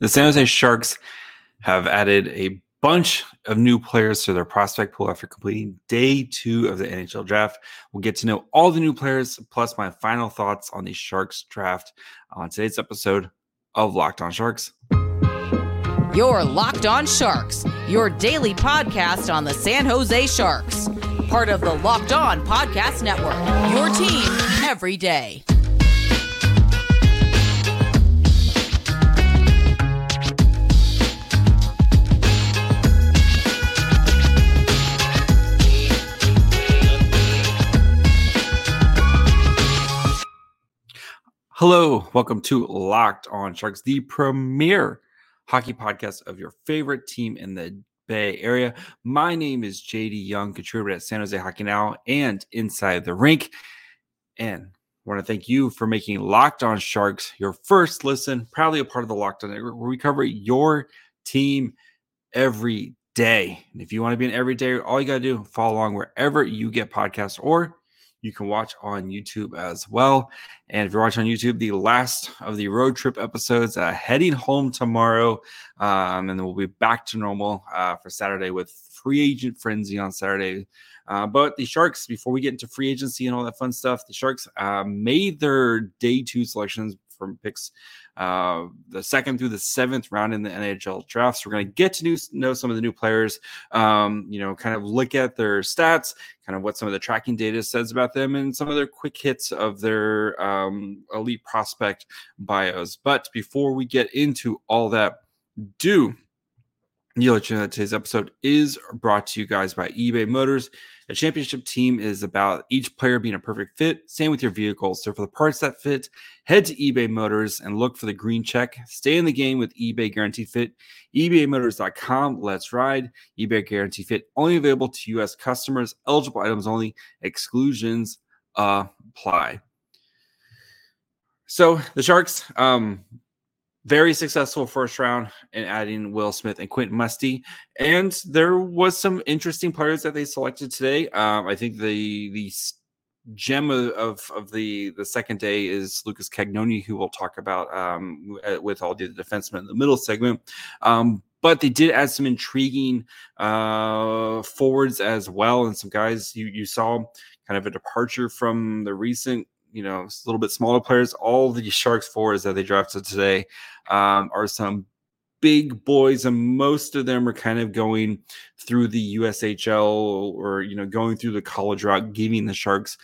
The San Jose Sharks have added a bunch of new players to their prospect pool after completing day two of the NHL draft. We'll get to know all the new players, plus my final thoughts on the Sharks draft on today's episode of Locked On Sharks. Your Locked On Sharks, your daily podcast on the San Jose Sharks, part of the Locked On Podcast Network, your team every day. Hello, welcome to Locked On Sharks, the premier hockey podcast of your favorite team in the Bay Area. My name is JD Young, contributor at San Jose Hockey Now and Inside the Rink. And I want to thank you for making Locked On Sharks your first listen, proudly a part of the Locked On Network, where we cover your team every day. And if you want to be an everyday, all you got to do, follow along wherever you get podcasts or you can watch on YouTube as well. And if you're watching on YouTube, the last of the road trip episodes uh, heading home tomorrow. Um, and then we'll be back to normal uh, for Saturday with free agent frenzy on Saturday. Uh, but the Sharks, before we get into free agency and all that fun stuff, the Sharks uh, made their day two selections from picks uh, the second through the seventh round in the NHL draft. So we're going to get to new, know some of the new players, um, you know, kind of look at their stats, kind of what some of the tracking data says about them, and some of their quick hits of their um, elite prospect bios. But before we get into all that, do you know that today's episode is brought to you guys by eBay Motors. A championship team is about each player being a perfect fit. Same with your vehicles. So for the parts that fit, head to eBay Motors and look for the green check. Stay in the game with eBay Guaranteed Fit. ebaymotors.com. Let's ride. eBay Guaranteed Fit only available to U.S. customers. Eligible items only. Exclusions apply. So the Sharks, um, very successful first round in adding Will Smith and Quentin Musty. And there was some interesting players that they selected today. Um, I think the the gem of, of the the second day is Lucas Cagnoni, who we'll talk about um, with all the defensemen in the middle segment. Um, but they did add some intriguing uh, forwards as well, and some guys you you saw kind of a departure from the recent you know, a little bit smaller players. All the Sharks forwards that they drafted today um, are some big boys, and most of them are kind of going through the USHL or you know going through the college route, giving the Sharks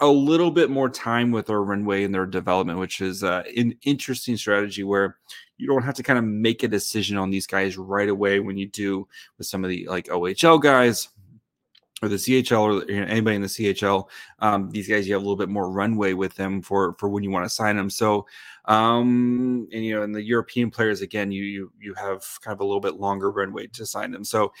a little bit more time with their runway and their development, which is uh, an interesting strategy where you don't have to kind of make a decision on these guys right away when you do with some of the like OHL guys or the CHL or you know, anybody in the CHL, um, these guys you have a little bit more runway with them for for when you want to sign them. So, um, and you know, in the European players again, you you you have kind of a little bit longer runway to sign them. So,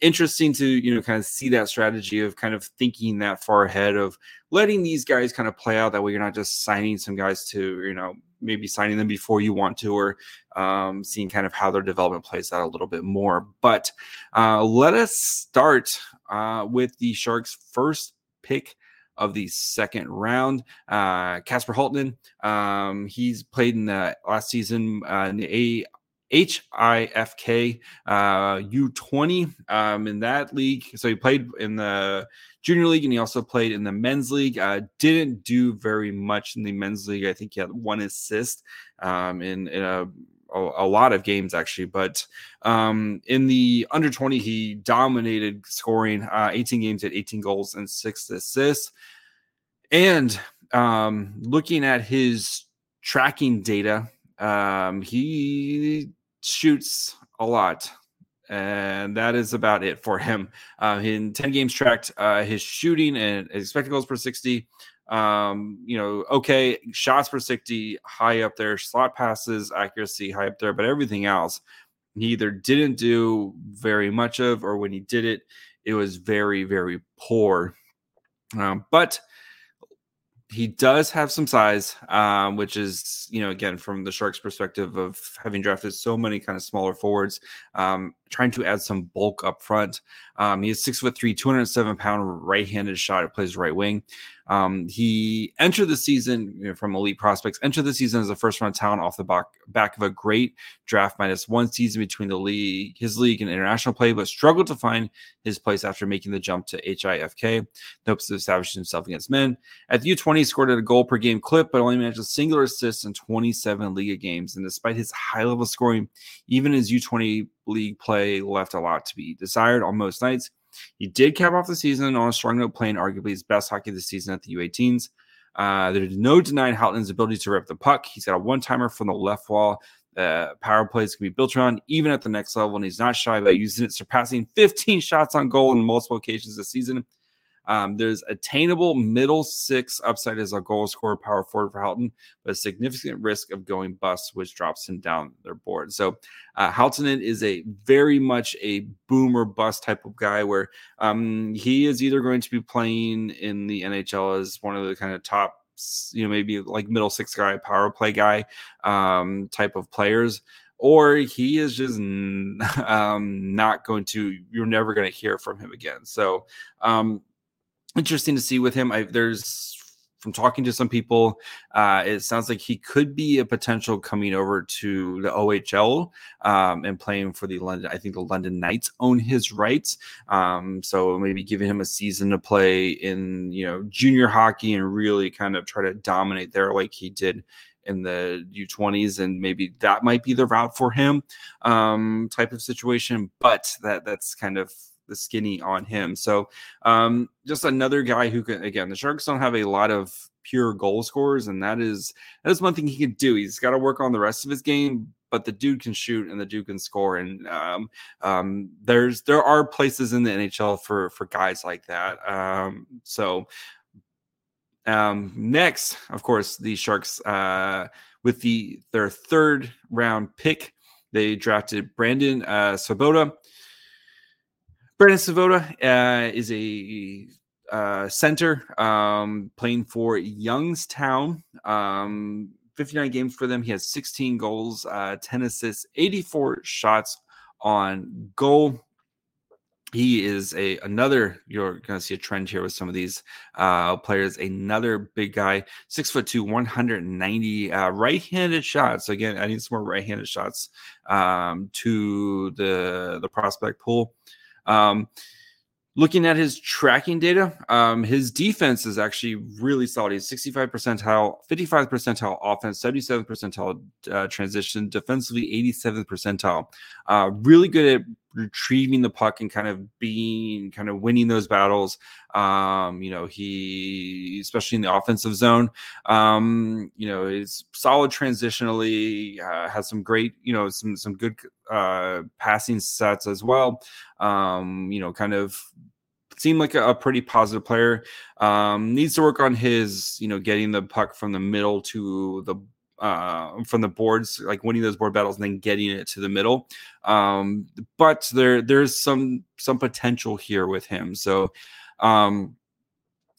interesting to you know kind of see that strategy of kind of thinking that far ahead of letting these guys kind of play out that way. You're not just signing some guys to you know maybe signing them before you want to, or um, seeing kind of how their development plays out a little bit more. But uh, let us start uh, with the Sharks' first pick of the second round. Uh, Kasper um, he's played in the last season uh, in the. HIFK uh, U20 um, in that league. So he played in the junior league and he also played in the men's league. Uh, didn't do very much in the men's league. I think he had one assist um, in, in a a, lot of games actually, but um, in the under 20, he dominated scoring uh, 18 games at 18 goals and six assists. And um, looking at his tracking data, um, he shoots a lot. And that is about it for him. Uh, in 10 games tracked, uh, his shooting and expected goals per 60 um, you know, okay, shots per 60 high up there, slot passes accuracy high up there, but everything else he either didn't do very much of, or when he did it, it was very, very poor. Um, but he does have some size, um, which is, you know, again, from the Sharks' perspective of having drafted so many kind of smaller forwards, um, trying to add some bulk up front. Um, he is six foot three, 207 pound right handed shot. It plays right wing. Um, he entered the season you know, from elite prospects, entered the season as a first round talent off the back, back of a great draft minus one season between the league, his league and international play, but struggled to find his place after making the jump to HIFK. Hopes to establish himself against men. At the U20, he scored at a goal per game clip, but only managed a single assist in 27 Liiga games. And despite his high level scoring, even his U20 league play left a lot to be desired on most nights. He did cap off the season on a strong note, playing arguably his best hockey this season at the U18s. Uh, there's no denying Halttunen's ability to rip the puck. He's got a one timer from the left wall. Uh, power plays can be built around even at the next level, and he's not shy about using it, surpassing 15 shots on goal in multiple occasions this season. Um, there's attainable middle six upside as a goal scorer power forward for Halttunen, but a significant risk of going bust, which drops him down their board. So uh, is a very much a boomer bust type of guy where um, he is either going to be playing in the NHL as one of the kind of top you know maybe like middle six guy power play guy um type of players or he is just um not going to you're never going to hear from him again so um interesting to see with him. I, there's from talking to some people, uh, it sounds like he could be a potential coming over to the OHL um, and playing for the London. I think the London Knights own his rights, um, so maybe giving him a season to play in you know junior hockey and really kind of try to dominate there like he did in the U20s, and maybe that might be the route for him um, type of situation. But that that's kind of the skinny on him. So um, just another guy who can again the Sharks don't have a lot of pure goal scorers, and that is that is one thing he can do. He's got to work on the rest of his game, but the dude can shoot and the dude can score. And um, um, there's there are places in the NHL for for guys like that. Um, so um, next, of course, the Sharks uh, with the their third round pick. They drafted Brandon uh, Svoboda Brandon Svoboda uh, is a uh, center um, playing for Youngstown. Um, 59 games for them. He has 16 goals, uh, 10 assists, 84 shots on goal. He is a another. You're going to see a trend here with some of these uh, players. Another big guy, six foot two, 190 uh, right-handed shots. Again, I need some more right-handed shots um, to the the prospect pool. Um, looking at his tracking data, um, his defense is actually really solid. He's 65 percentile, 55 percentile offense, 77 percentile uh, transition, defensively 87th percentile. Uh, really good at retrieving the puck and kind of being kind of winning those battles. Um, you know, he especially in the offensive zone, um, you know, is solid transitionally, uh, has some great, you know, some some good uh passing sets as well. Um, you know, kind of seemed like a, a, pretty positive player. Um, needs to work on his, you know, getting the puck from the middle to the uh, from the boards, like winning those board battles and then getting it to the middle. Um, but there there's some some potential here with him. So um,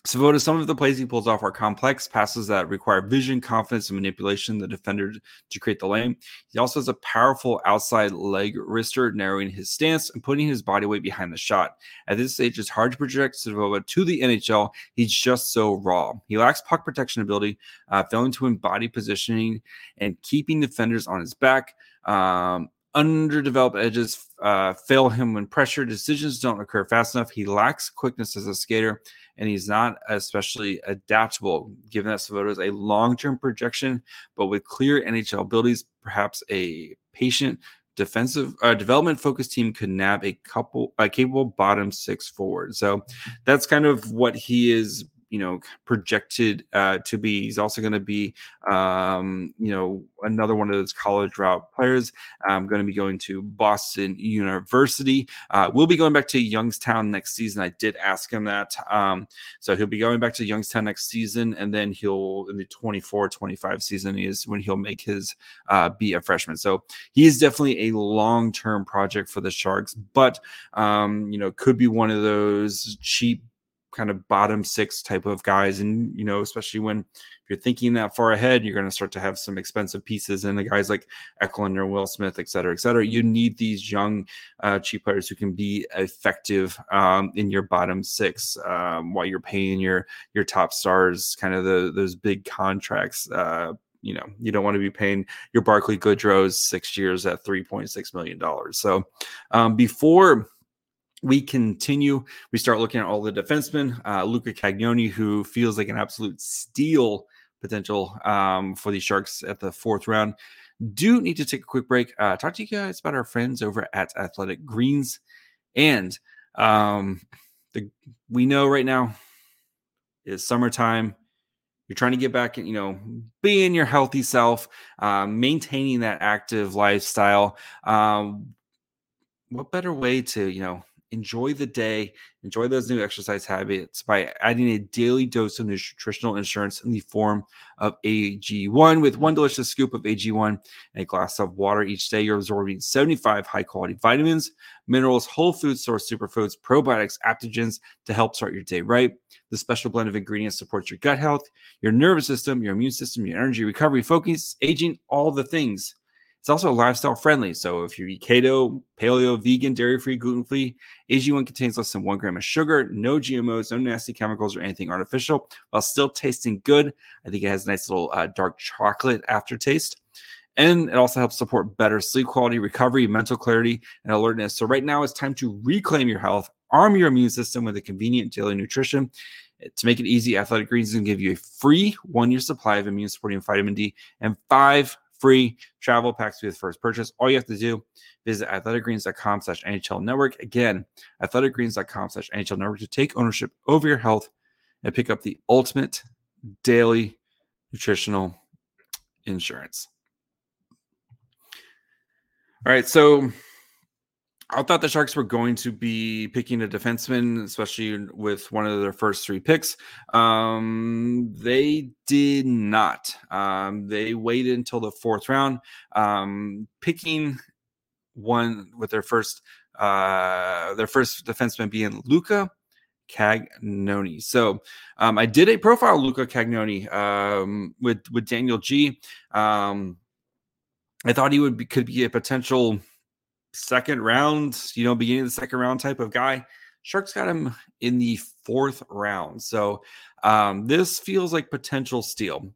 Svoboda, some of the plays he pulls off are complex passes that require vision, confidence, and manipulation the defender to create the lane. He also has a powerful outside leg wrister, narrowing his stance and putting his body weight behind the shot. At this stage, it's hard to project Svoboda to the NHL. He's just so raw. He lacks puck protection ability, uh, failing to embody positioning and keeping defenders on his back. Um, underdeveloped edges uh, fail him when pressure decisions don't occur fast enough. He lacks quickness as a skater, and he's not especially adaptable. Given that Svoboda is a long-term projection, but with clear NHL abilities, perhaps a patient defensive uh, development focused team could nab a couple a capable bottom six forward. So that's kind of what he is you know projected uh, to be. He's also going to be um, you know another one of those college route players. I'm going to be going to Boston University. Uh, we'll be going back to Youngstown next season. I did ask him that. Um, so he'll be going back to Youngstown next season, and then he'll in the 24-25 season is when he'll make his uh, be a freshman. So he is definitely a long term project for the Sharks, but um, you know could be one of those cheap kind of bottom six type of guys. And, you know, especially when if you're thinking that far ahead, you're going to start to have some expensive pieces and the guys like Eklund or Will Smith, et cetera, et cetera. You need these young, uh, cheap players who can be effective um, in your bottom six um, while you're paying your your top stars kind of the those big contracts. Uh, you know, you don't want to be paying your Barclay Goodrows six years at $3.6 million. So um, before we continue. We start looking at all the defensemen. Uh, Luca Cagnoni, who feels like an absolute steal potential um, for the Sharks at the fourth round. Do need to take a quick break. Uh, talk to you guys about our friends over at Athletic Greens, and um, the we know right now is summertime. You're trying to get back, and you know, being your healthy self, uh, maintaining that active lifestyle. Um, what better way to, you know, enjoy the day, enjoy those new exercise habits by adding a daily dose of nutritional insurance in the form of AG1. With one delicious scoop of AG1 and a glass of water each day, you're absorbing 75 high quality vitamins, minerals, whole food source superfoods, probiotics, adaptogens to help start your day right. The special blend of ingredients supports your gut health, your nervous system, your immune system, your energy, recovery, focus, aging, all the things. It's also lifestyle friendly. So if you eat keto, paleo, vegan, dairy free, gluten free, AG1 contains less than one gram of sugar, no GMOs, no nasty chemicals or anything artificial, while still tasting good. I think it has a nice little uh, dark chocolate aftertaste. And it also helps support better sleep quality, recovery, mental clarity, and alertness. So, right now, it's time to reclaim your health, arm your immune system with a convenient daily nutrition. To make it easy, Athletic Greens is going to give you a free one year supply of immune supporting vitamin D and five free travel packs with first purchase. All you have to do visit athleticgreens.com slash NHL network. Again, athleticgreens.com slash NHL network to take ownership over your health and pick up the ultimate daily nutritional insurance. All right, so I thought the Sharks were going to be picking a defenseman, especially with one of their first three picks. Um, they did not. Um, they waited until the fourth round, um, picking one with their first uh, their first defenseman being Luca Cagnoni. So um, I did a profile Luca Cagnoni um, with with Daniel G. Um, I thought he would be, could be a potential second round, you know, beginning of the second round type of guy. Sharks got him in the fourth round. So um, this feels like potential steal.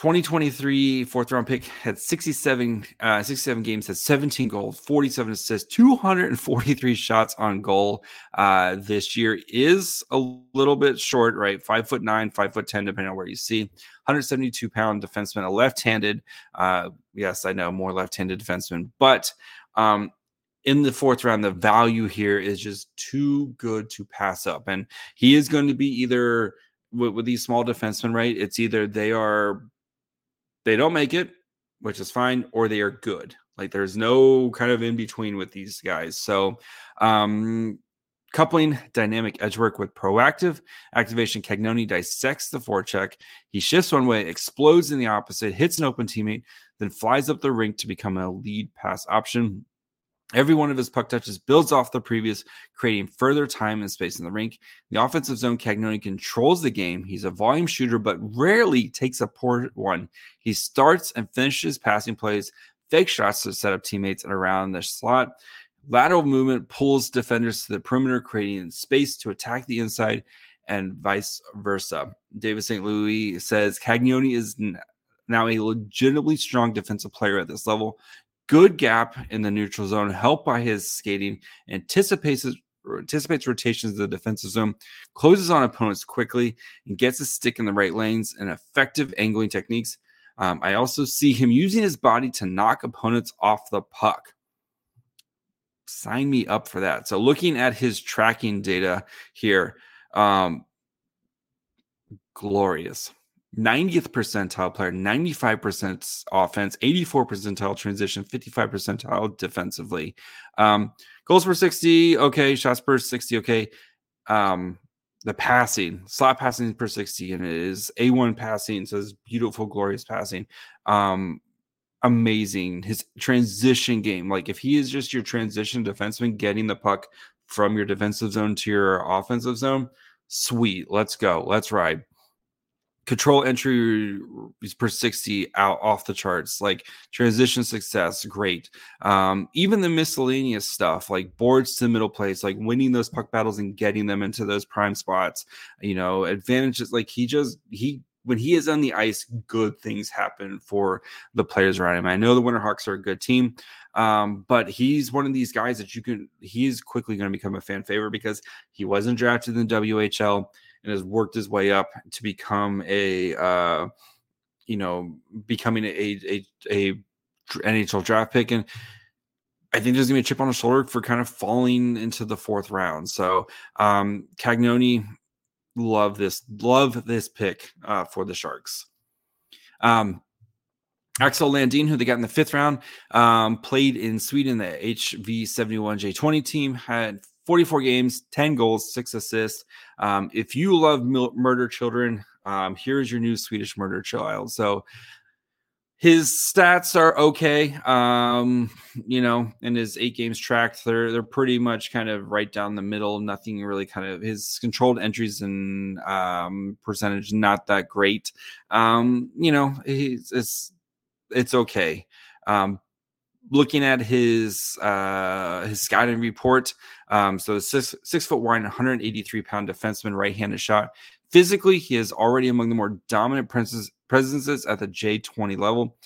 2023 fourth round pick had 67 uh, 67 games had 17 goals 47 assists 243 shots on goal. Uh, this year is a little bit short right? Five foot nine five foot ten depending on where you see. 172 pound defenseman a left-handed uh, yes i know more left-handed defenseman but um, in the fourth round the value here is just too good to pass up. And he is going to be either with, with these small defensemen right? It's either they are they don't make it, which is fine, or they are good. Like there's no kind of in between with these guys. So, um, coupling dynamic edge work with proactive activation, Cagnoni dissects the forecheck. He shifts one way, explodes in the opposite, hits an open teammate, then flies up the rink to become a lead pass option. Every one of his puck touches builds off the previous, creating further time and space in the rink. The offensive zone, Cagnoni controls the game. He's a volume shooter, but rarely takes a poor one. He starts and finishes passing plays, fake shots to set up teammates and around the slot. Lateral movement pulls defenders to the perimeter, creating space to attack the inside and vice versa. David St. Louis says Cagnoni is now a legitimately strong defensive player at this level good gap in the neutral zone, helped by his skating, anticipates anticipates rotations of the defensive zone, closes on opponents quickly, and gets a stick in the right lanes and effective angling techniques. Um, I also see him using his body to knock opponents off the puck. Sign me up for that. So, looking at his tracking data here, um, glorious. 90th percentile player, 95% offense, 84 percentile transition, 55 percentile defensively. Um, goals per 60, okay. Shots per 60, okay. Um, the passing, slot passing per 60, and it is A1 passing, so it's beautiful, glorious passing. Um, amazing. His transition game, like if he is just your transition defenseman getting the puck from your defensive zone to your offensive zone, sweet. Let's go. Let's ride control entry per 60 out off the charts like transition success great. Um even the miscellaneous stuff like boards to the middle place like winning those puck battles and getting them into those prime spots you know advantages like he just he when he is on the ice good things happen for the players around him. I know the winterhawks are a good team um, but he's one of these guys that you can he's quickly going to become a fan favorite because he wasn't drafted in the whl and has worked his way up to become a uh, you know becoming a, a a NHL draft pick and I think there's gonna be a chip on his shoulder for kind of falling into the fourth round. So um Cagnoni, love this, love this pick uh, for the Sharks. Um Axel Landen, who they got in the fifth round, um, played in Sweden, the HV71J20 team, had 44 games, 10 goals, six assists. Um, if you love mil- murder children, um, here's your new Swedish murder child. So his stats are okay. Um, you know, and his eight games tracked, they're they're pretty much kind of right down the middle. Nothing really kind of his controlled entries and um, percentage not that great. Um, you know, it's it's it's okay. Um, looking at his uh his scouting report um so six six foot wide 183 pound defenseman right-handed shot. Physically he is already among the more dominant presences presences at the j20 level.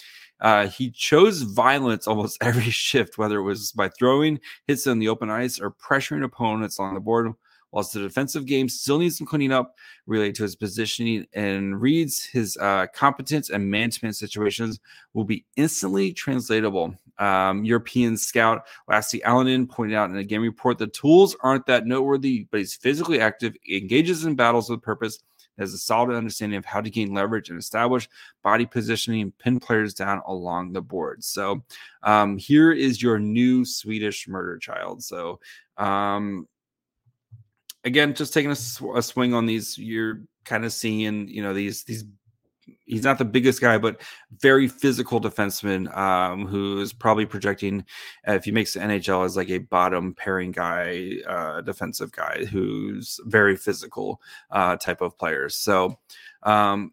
Uh, he chose violence almost every shift, whether it was by throwing hits on the open ice or pressuring opponents on the board. Whilst the defensive game still needs some cleaning up related to his positioning and reads his uh, competence and man-to-man situations will be instantly translatable. Um, European scout Lassi Alanen pointed out in a game report the tools aren't that noteworthy, but he's physically active, engages in battles with purpose, has a solid understanding of how to gain leverage and establish body positioning and pin players down along the board. So um, here is your new Swedish murder child. So um, again, just taking a, sw- a swing on these, you're kind of seeing, you know, these these. He's not the biggest guy, but very physical defenseman um, who is probably projecting, uh, if he makes the NHL, as like a bottom pairing guy, uh, defensive guy who's very physical uh, type of player. So, um,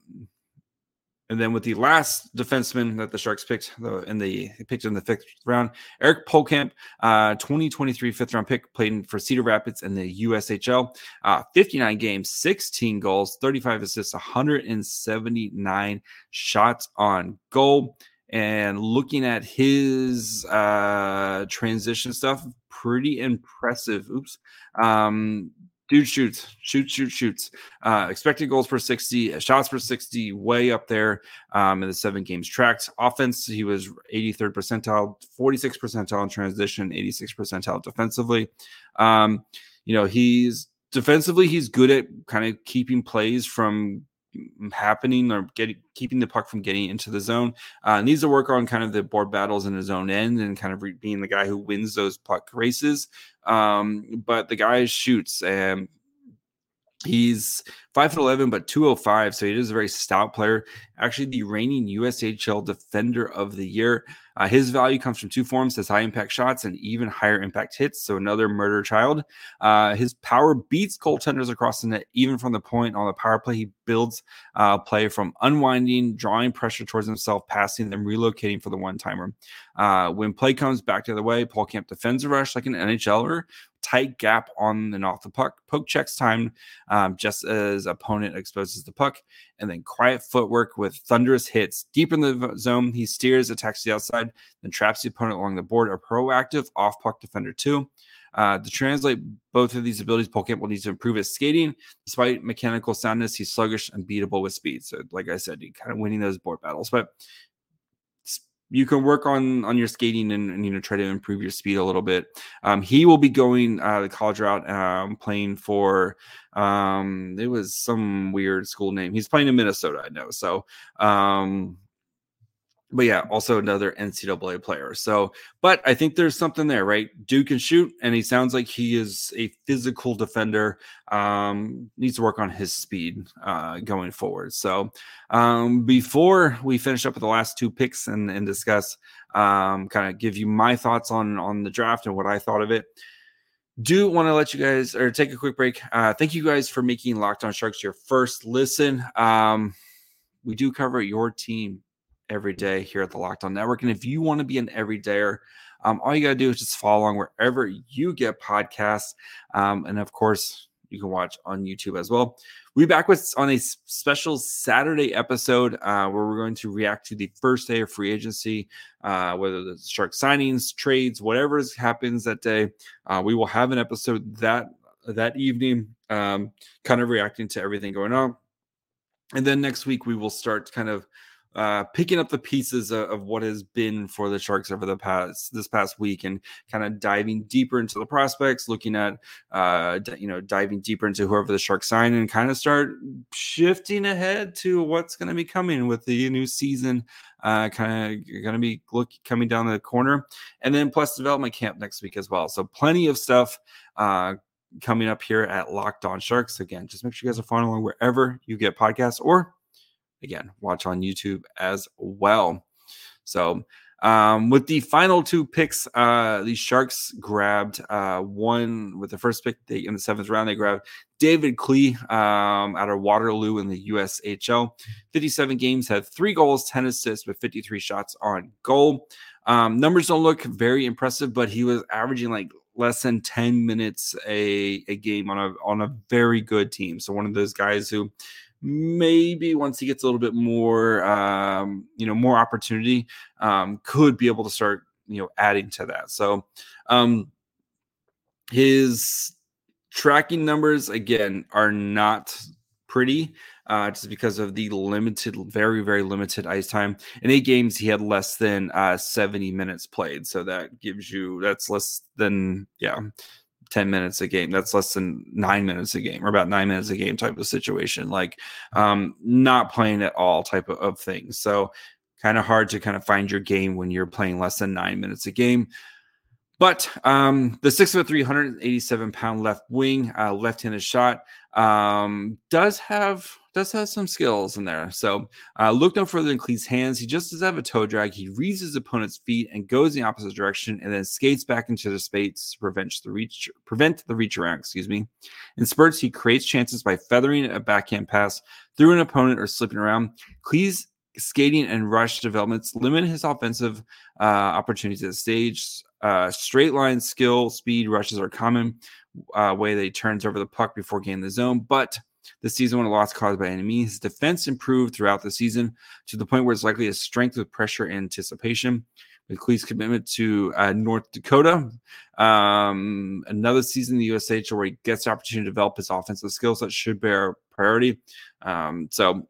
and then with the last defenseman that the Sharks picked in the picked in the fifth round, Erik Pohlkamp, uh, 2023 fifth round pick, played for Cedar Rapids in the USHL. Uh, 59 games, 16 goals, 35 assists, 179 shots on goal. And looking at his uh, transition stuff, pretty impressive. Oops. Um, dude shoots, shoots, shoots, shoots. Uh, expected goals per 60, shots per 60, way up there um, in the seven games tracked. Offense, he was 83rd percentile, 46 percentile in transition, 86 percentile defensively. Um, you know, he's defensively, he's good at kind of keeping plays from happening or getting keeping the puck from getting into the zone. Uh, needs to work on kind of the board battles in his own end and kind of re- being the guy who wins those puck races. Um, but the guy shoots and he's five foot eleven, but two oh five, so he is a very stout player. Actually, the reigning USHL Defender of the Year. Uh, his value comes from two forms: his high impact shots and even higher impact hits. So another murder child. Uh, his power beats goaltenders across the net, even from the point on the power play. He builds uh, play from unwinding, drawing pressure towards himself, passing, then relocating for the one timer. Uh, when play comes back the other way, Pohlkamp defends a rush like an NHLer. Tight gap on and off the puck. Poke checks time um, just as opponent exposes the puck, and then quiet footwork with thunderous hits deep in the zone. He steers, attacks the outside, then traps the opponent along the board. A proactive off puck defender too. Uh, to translate both of these abilities, Pohlkamp will need to improve his skating. Despite mechanical soundness, he's sluggish and beatable with speed. So, like I said, he kind of winning those board battles. But you can work on on your skating and, and, you know try to improve your speed a little bit. Um, he will be going uh, the college route, um, playing for um, it was some weird school name. He's playing in Minnesota, I know. So um, but yeah, also another NCAA player. So, but I think there's something there, right? Duke can shoot, and he sounds like he is a physical defender. Um, needs to work on his speed uh, going forward. So, um, before we finish up with the last two picks and, and discuss, um, kind of give you my thoughts on on the draft and what I thought of it. do want to let you guys or take a quick break. Uh, thank you guys for making Locked On Sharks your first listen. Um, we do cover your team every day here at the Locked On Network. And if you want to be an everydayer, um, all you got to do is just follow along wherever you get podcasts. Um, and of course, you can watch on YouTube as well. We'll be back with on a special Saturday episode uh, where we're going to react to the first day of free agency, uh, whether the Shark signings, trades, whatever happens that day. Uh, we will have an episode that that evening, um, kind of reacting to everything going on. And then next week we will start kind of uh, picking up the pieces of, of, what has been for the Sharks over the past this past week, and kind of diving deeper into the prospects, looking at uh, d- you know diving deeper into whoever the Sharks sign, and kind of start shifting ahead to what's going to be coming with the new season. Uh, kind of going to be look coming down the corner, and then plus development camp next week as well. So plenty of stuff uh, coming up here at Locked On Sharks. Again, just make sure you guys are following wherever you get podcasts or again, watch on YouTube as well. So, um, with the final two picks, uh, the Sharks grabbed uh, one with the first pick they, in the seventh round. They grabbed David Klee um, out of Waterloo in the USHL. 57 games, had three goals, 10 assists, with 53 shots on goal. Um, numbers don't look very impressive, but he was averaging like less than 10 minutes a, a game on a on a very good team. So one of those guys who maybe once he gets a little bit more um, you know more opportunity um, could be able to start you know adding to that. So um, his tracking numbers again are not pretty uh, just because of the limited very very limited ice time. In eight games he had less than uh, 70 minutes played. So that gives you that's less than yeah 10 minutes a game. That's less than nine minutes a game or about nine minutes a game type of situation. Like um, not playing at all type of, of things. So kind of hard to kind of find your game when you're playing less than nine minutes a game. But um, the six foot three hundred eighty seven pound left wing, uh, left handed shot, um, does have does have some skills in there. So uh, look no further than Klee's hands. He just does have a toe drag. He reads his opponent's feet and goes in the opposite direction, and then skates back into the space to prevent the reach prevent the reach around. Excuse me. In spurts, he creates chances by feathering a backhand pass through an opponent or slipping around. Klee's skating and rush developments limit his offensive uh, opportunities at the stage. Uh, straight line skill, speed rushes are common uh, way that he turns over the puck before getting the zone, but this season when a loss caused by enemy. His defense improved throughout the season to the point where it's likely his strength with pressure and anticipation. With Klee's commitment to uh, North Dakota, um, another season in the USH where he gets the opportunity to develop his offensive skills that should bear priority. Um, so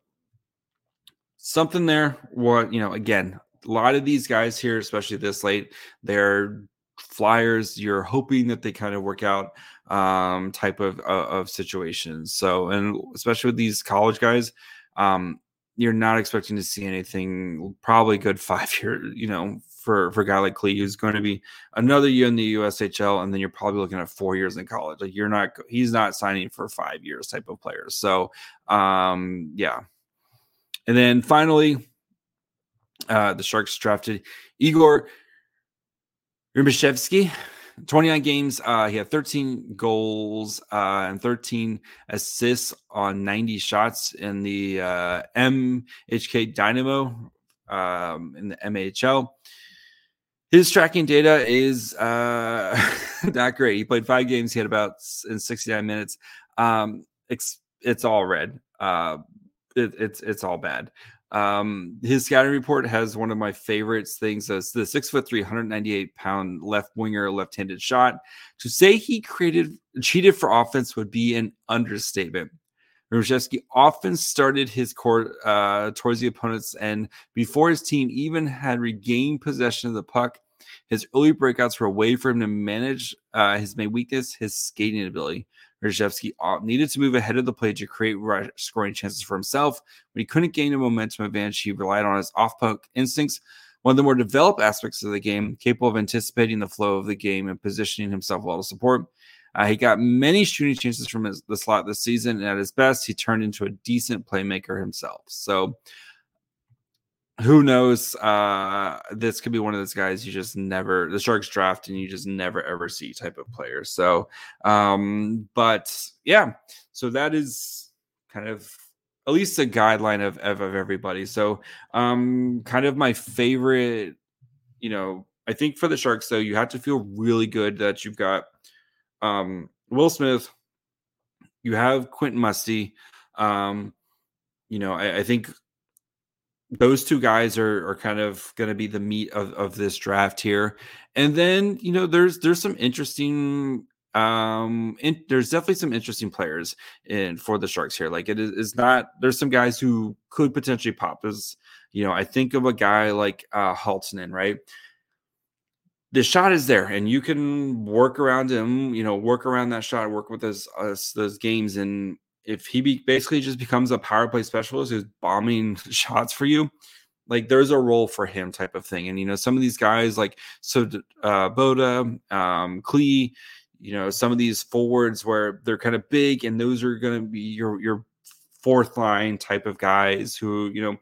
something there. What you know, again, a lot of these guys here, especially this late, they're flyers. You're hoping that they kind of work out um, type of, of, uh, of situations. So, and especially with these college guys, um, you're not expecting to see anything. Probably good five year, you know, for for a guy like Klee, who's going to be another year in the USHL, and then you're probably looking at four years in college. Like you're not, he's not signing for five years type of players. So, um, yeah. And then finally, uh, the Sharks drafted Yegor Rimashevsky 29 games. Uh, he had 13 goals uh, and 13 assists on 90 shots in the uh, MHK Dynamo um, in the MHL. His tracking data is uh, not great. He played five games. He had about in 69 minutes. Um, it's it's all red. Uh, it, it's it's all bad. Um, his scouting report has one of my favorites things as the six foot three, 198 pound left winger, left handed shot. To say he created cheated for offense would be an understatement. Rojewski often started his court uh, towards the opponents, and before his team even had regained possession of the puck, his early breakouts were a way for him to manage uh, his main weakness, his skating ability. Rajewski uh, needed to move ahead of the play to create scoring chances for himself. When he couldn't gain a momentum advantage, he relied on his off puck instincts. One of the more developed aspects of the game, capable of anticipating the flow of the game and positioning himself well to support. Uh, he got many shooting chances from his, the slot this season, and at his best, he turned into a decent playmaker himself. So, who knows? Uh, this could be one of those guys you just never the Sharks draft and you just never ever see type of player. So, um, but yeah, so that is kind of at least a guideline of of, of everybody. So, um, kind of my favorite, you know, I think for the Sharks though, you have to feel really good that you've got um Will Smith, you have Quentin Musty. Um, you know, I, I think those two guys are are kind of going to be the meat of, of this draft here. And then you know there's there's some interesting um in, there's definitely some interesting players in for the sharks here. Like it is, is not there's some guys who could potentially pop. As you know i think of a guy like uh Halttunen right? The shot is there and you can work around him you know work around that shot work with those uh, those games and if he be, basically just becomes a power play specialist who's bombing shots for you, like there's a role for him type of thing. And you know, some of these guys like so uh Boda, um, Klee, you know, some of these forwards where they're kind of big and those are gonna be your your fourth line type of guys who, you know,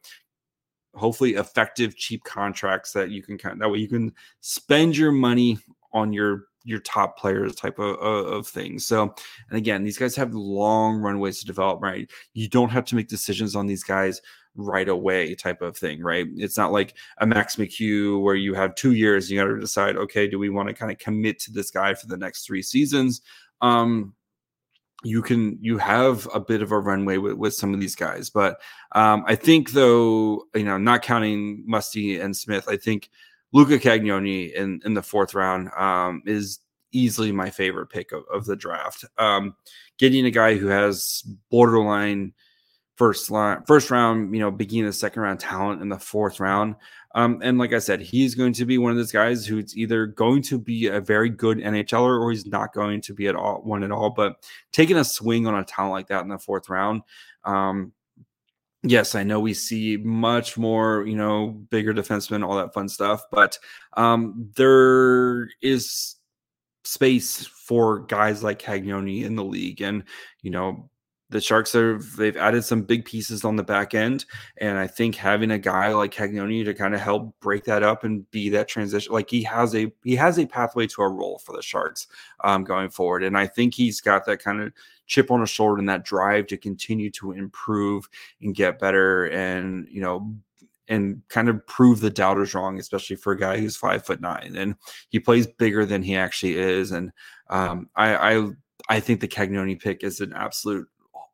hopefully effective cheap contracts that you can kind that way you can spend your money on your your top players type of, of, things. So, and again, these guys have long runways to develop, right? You don't have to make decisions on these guys right away type of thing, right? It's not like a Max McHugh where you have two years, you got to decide, okay, do we want to kind of commit to this guy for the next three seasons? Um, you can you have a bit of a runway with, with some of these guys but um, i think though you know not counting musty and smith i think Luca Cagnoni in, in the fourth round um, is easily my favorite pick of, of the draft. Um, getting a guy who has borderline first line, first round, you know, beginning the second round talent in the fourth round. Um, and like I said, he's going to be one of those guys who's either going to be a very good NHLer or he's not going to be at all one at all. But taking a swing on a talent like that in the fourth round, um, yes, I know we see much more, you know, bigger defensemen, all that fun stuff, but um, there is space for guys like Cagnoni in the league. And, you know, the Sharks have they've added some big pieces on the back end, and I think having a guy like Cagnoni to kind of help break that up and be that transition, like he has a he has a pathway to a role for the Sharks um, going forward, and I think he's got that kind of chip on his shoulder and that drive to continue to improve and get better and you know and kind of prove the doubters wrong, especially for a guy who's five foot nine and he plays bigger than he actually is. And um, I, I, I think the Cagnoni pick is an absolute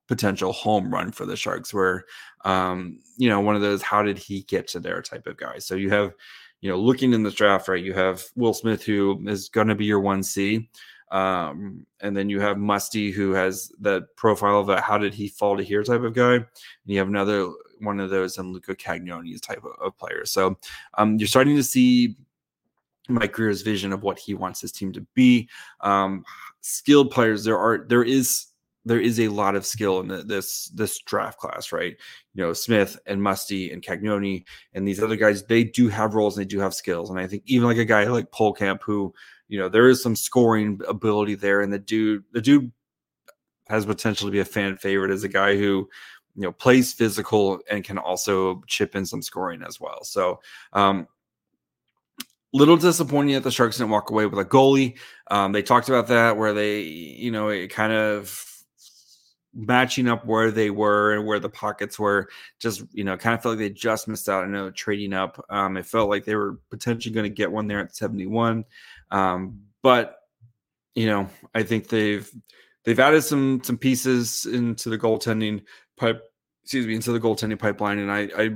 potential home run for the Sharks. Where um, you know one of those, how did he get to there type of guy? So you have, you know, looking in this draft, right? You have Will Smith, who is going to be your one C. Um, and then you have Musty, who has the profile of a how did he fall to here type of guy. And you have another one of those and Luca Cagnoni's type of, of player. So um, you're starting to see Mike Grier's vision of what he wants his team to be. Um, skilled players, there are there is there is a lot of skill in the, this this draft class, right? You know, Smith and Musty and Cagnoni and these other guys, they do have roles and they do have skills. And I think even like a guy like Pohlkamp, who you know there is some scoring ability there, and the dude the dude has potential to be a fan favorite as a guy who you know plays physical and can also chip in some scoring as well. So um little disappointing that the Sharks didn't walk away with a goalie. Um, they talked about that where they, you know, it kind of matching up where they were and where the pockets were just you know kind of felt like they just missed out i know trading up um it felt like they were potentially going to get one there at 71 um but you know i think they've they've added some some pieces into the goaltending pipe excuse me into the goaltending pipeline and i i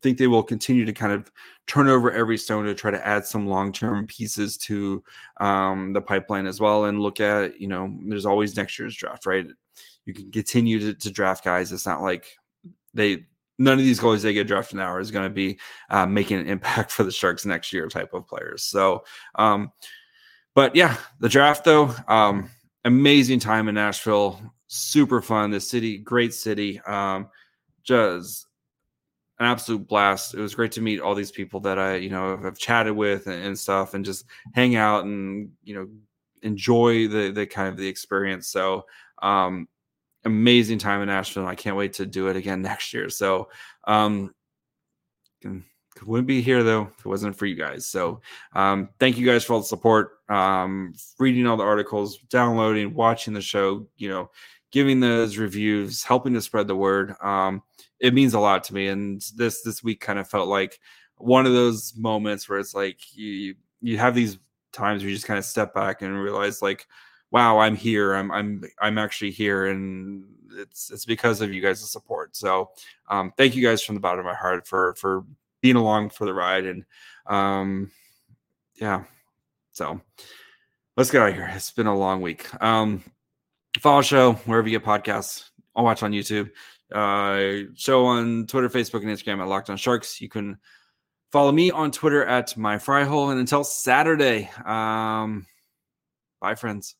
think they will continue to kind of turn over every stone to try to add some long-term pieces to um, the pipeline as well and look at you know there's always next year's draft right? You can continue to, to draft guys. It's not like they none of these goalies they get drafted now is going to be uh, making an impact for the sharks next year type of players so um but yeah the draft though um amazing time in nashville super fun the city great city um just an absolute blast. It was great to meet all these people that I, you know, have chatted with and, and, stuff, and just hang out and you know enjoy the the kind of the experience. So, um, amazing time in Nashville. I can't wait to do it again next year. So, um, wouldn't be here though if it wasn't for you guys. So um, thank you guys for all the support, um, reading all the articles, downloading, watching the show. You know, giving those reviews, helping to spread the word. Um, it means a lot to me. And this this week kind of felt like one of those moments where it's like you you have these times where you just kind of step back and realize like, wow, I'm here. I'm I'm I'm actually here, and it's it's because of you guys' support. So um, thank you guys from the bottom of my heart for for being along for the ride and um yeah so let's get out of here. It's been a long week. Um follow show wherever you get podcasts. I'll watch on youtube. Uh show on twitter facebook and instagram at locked on sharks. You can follow me on twitter at my fry hole and until saturday um bye friends